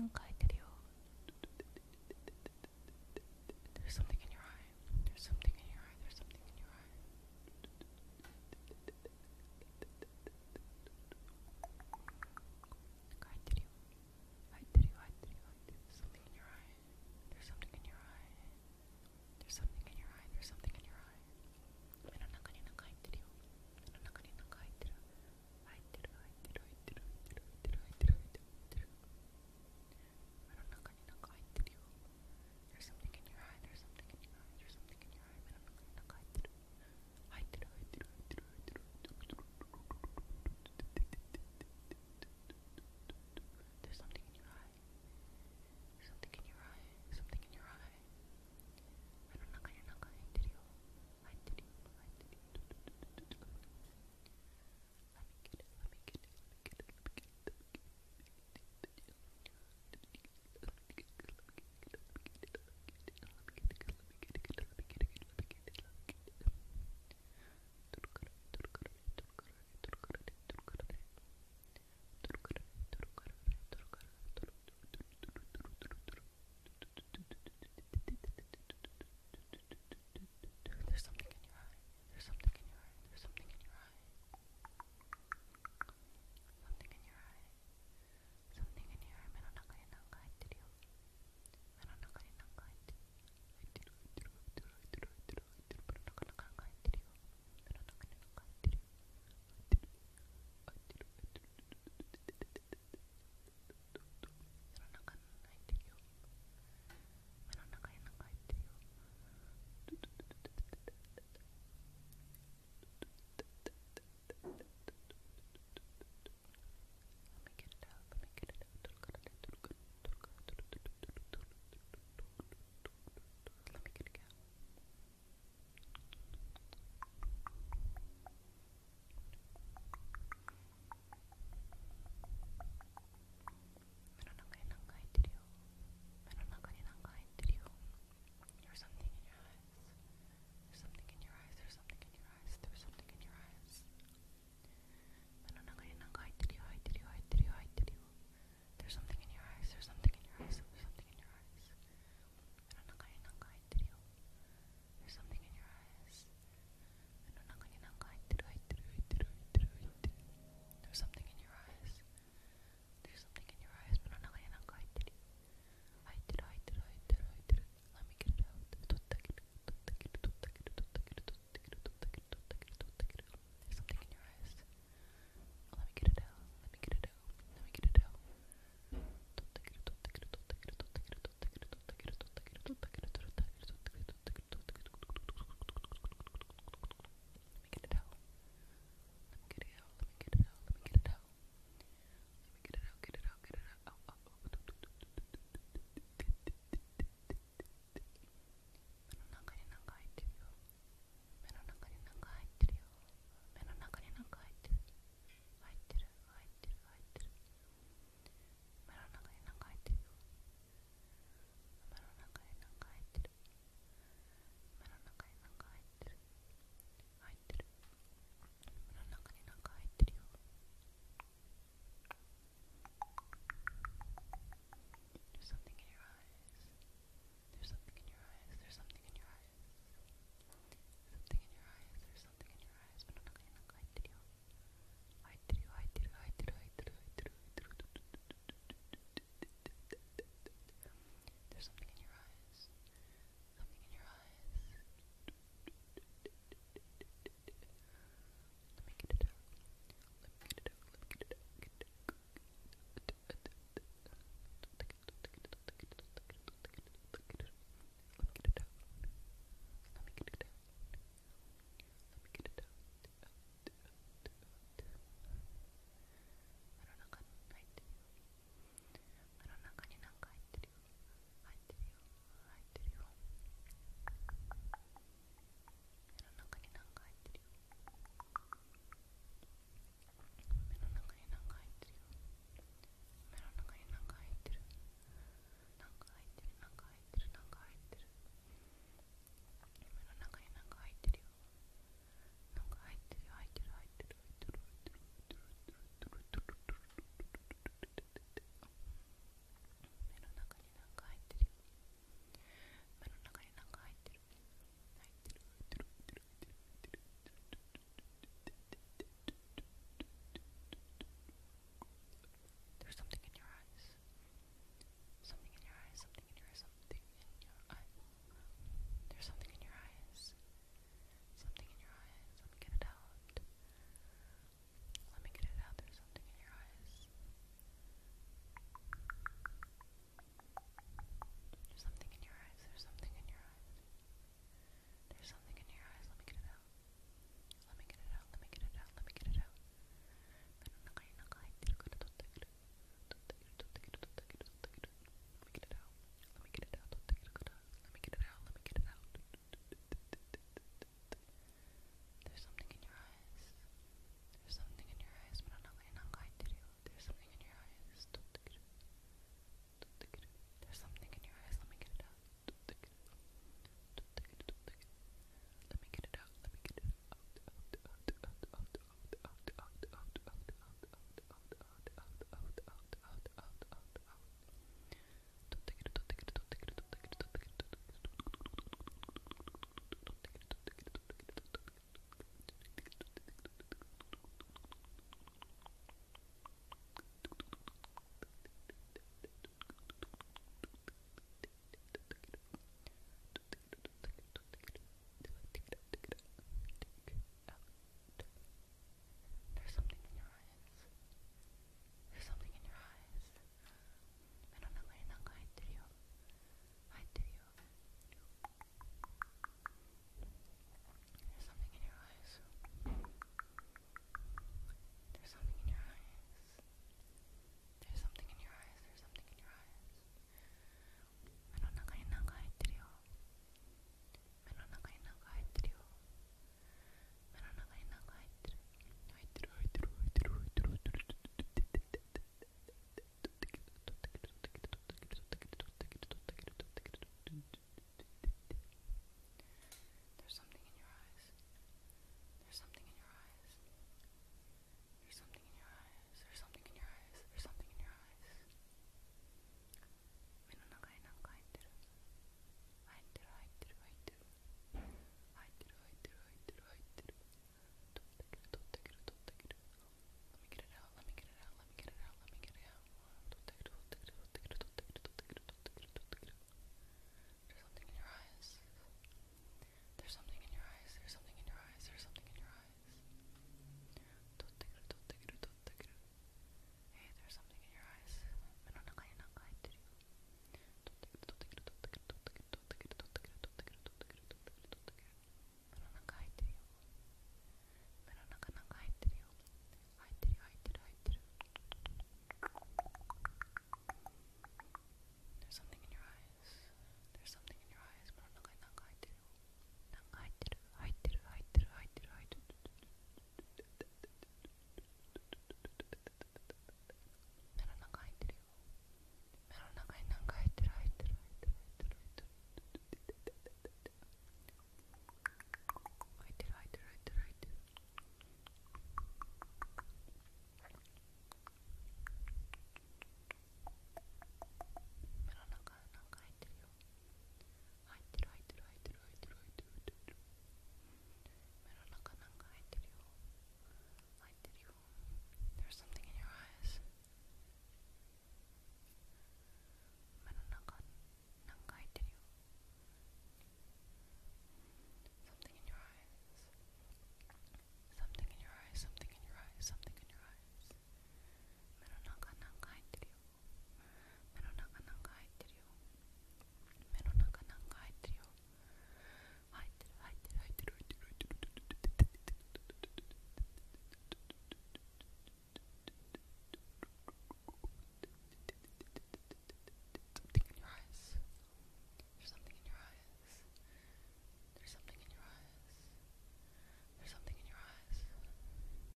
한가요?